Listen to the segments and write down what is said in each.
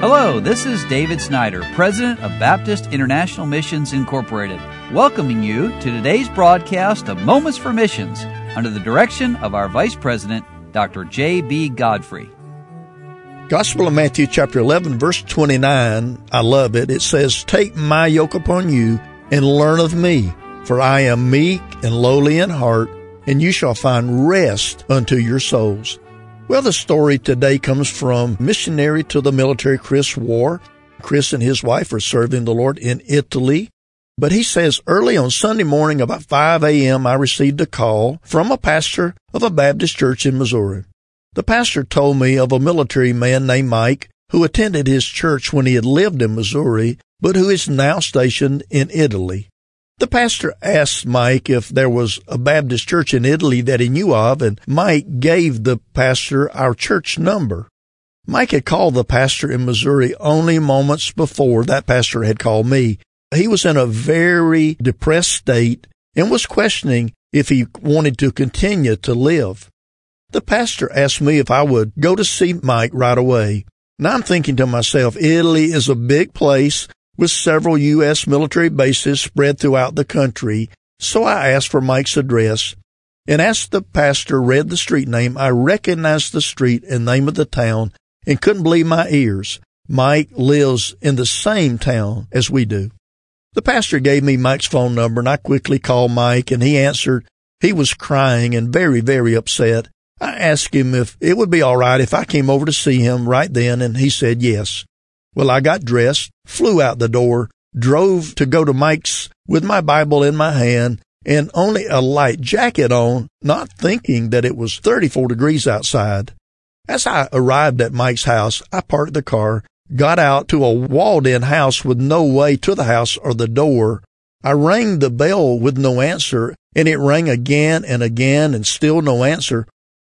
Hello, this is David Snyder, President of Baptist International Missions Incorporated, welcoming you to today's broadcast of Moments for Missions under the direction of our Vice President, Dr. J.B. Godfrey. Gospel of Matthew, chapter 11, verse 29, I love it. It says, Take my yoke upon you and learn of me, for I am meek and lowly in heart, and you shall find rest unto your souls. Well, the story today comes from missionary to the military Chris War. Chris and his wife are serving the Lord in Italy. But he says early on Sunday morning about 5 a.m. I received a call from a pastor of a Baptist church in Missouri. The pastor told me of a military man named Mike who attended his church when he had lived in Missouri, but who is now stationed in Italy. The pastor asked Mike if there was a Baptist church in Italy that he knew of, and Mike gave the pastor our church number. Mike had called the pastor in Missouri only moments before that pastor had called me. He was in a very depressed state and was questioning if he wanted to continue to live. The pastor asked me if I would go to see Mike right away. Now I'm thinking to myself, Italy is a big place with several U.S. military bases spread throughout the country, so I asked for Mike's address. And as the pastor read the street name, I recognized the street and name of the town and couldn't believe my ears. Mike lives in the same town as we do. The pastor gave me Mike's phone number and I quickly called Mike and he answered. He was crying and very, very upset. I asked him if it would be all right if I came over to see him right then and he said yes. Well, I got dressed, flew out the door, drove to go to Mike's with my Bible in my hand and only a light jacket on, not thinking that it was 34 degrees outside. As I arrived at Mike's house, I parked the car, got out to a walled in house with no way to the house or the door. I rang the bell with no answer and it rang again and again and still no answer.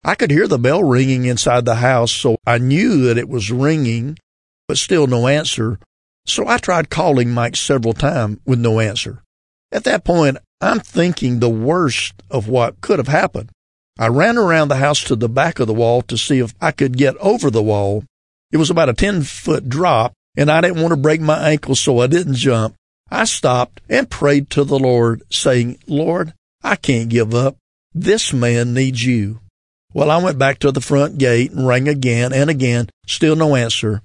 I could hear the bell ringing inside the house, so I knew that it was ringing but still no answer. So I tried calling Mike several times with no answer. At that point, I'm thinking the worst of what could have happened. I ran around the house to the back of the wall to see if I could get over the wall. It was about a 10 foot drop and I didn't want to break my ankle so I didn't jump. I stopped and prayed to the Lord saying, Lord, I can't give up. This man needs you. Well, I went back to the front gate and rang again and again, still no answer.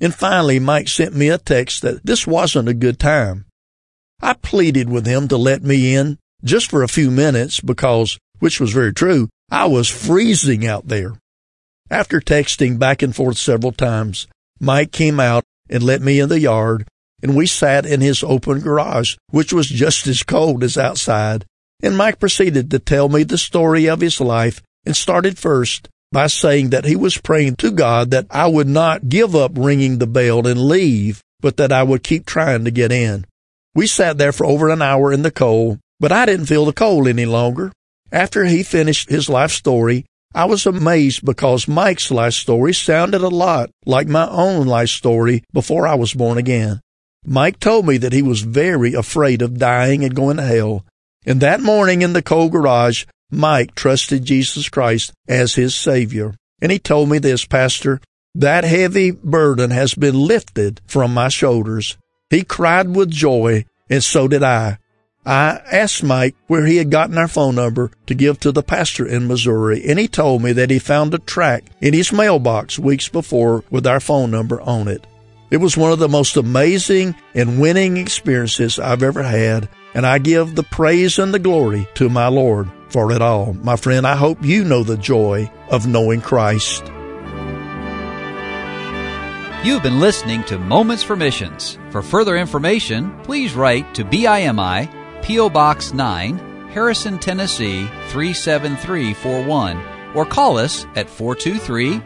And finally, Mike sent me a text that this wasn't a good time. I pleaded with him to let me in just for a few minutes because, which was very true, I was freezing out there. After texting back and forth several times, Mike came out and let me in the yard, and we sat in his open garage, which was just as cold as outside. And Mike proceeded to tell me the story of his life and started first by saying that he was praying to God that I would not give up ringing the bell and leave, but that I would keep trying to get in. We sat there for over an hour in the cold, but I didn't feel the cold any longer. After he finished his life story, I was amazed because Mike's life story sounded a lot like my own life story before I was born again. Mike told me that he was very afraid of dying and going to hell. And that morning in the cold garage, Mike trusted Jesus Christ as his Savior. And he told me this, Pastor, that heavy burden has been lifted from my shoulders. He cried with joy, and so did I. I asked Mike where he had gotten our phone number to give to the pastor in Missouri, and he told me that he found a track in his mailbox weeks before with our phone number on it. It was one of the most amazing and winning experiences I've ever had, and I give the praise and the glory to my Lord for it all. My friend, I hope you know the joy of knowing Christ. You've been listening to Moments for Missions. For further information, please write to BIMI, P.O. Box 9, Harrison, Tennessee 37341, or call us at 423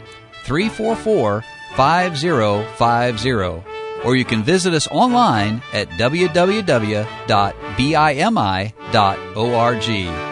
344 5050. Or you can visit us online at www.bimi.org.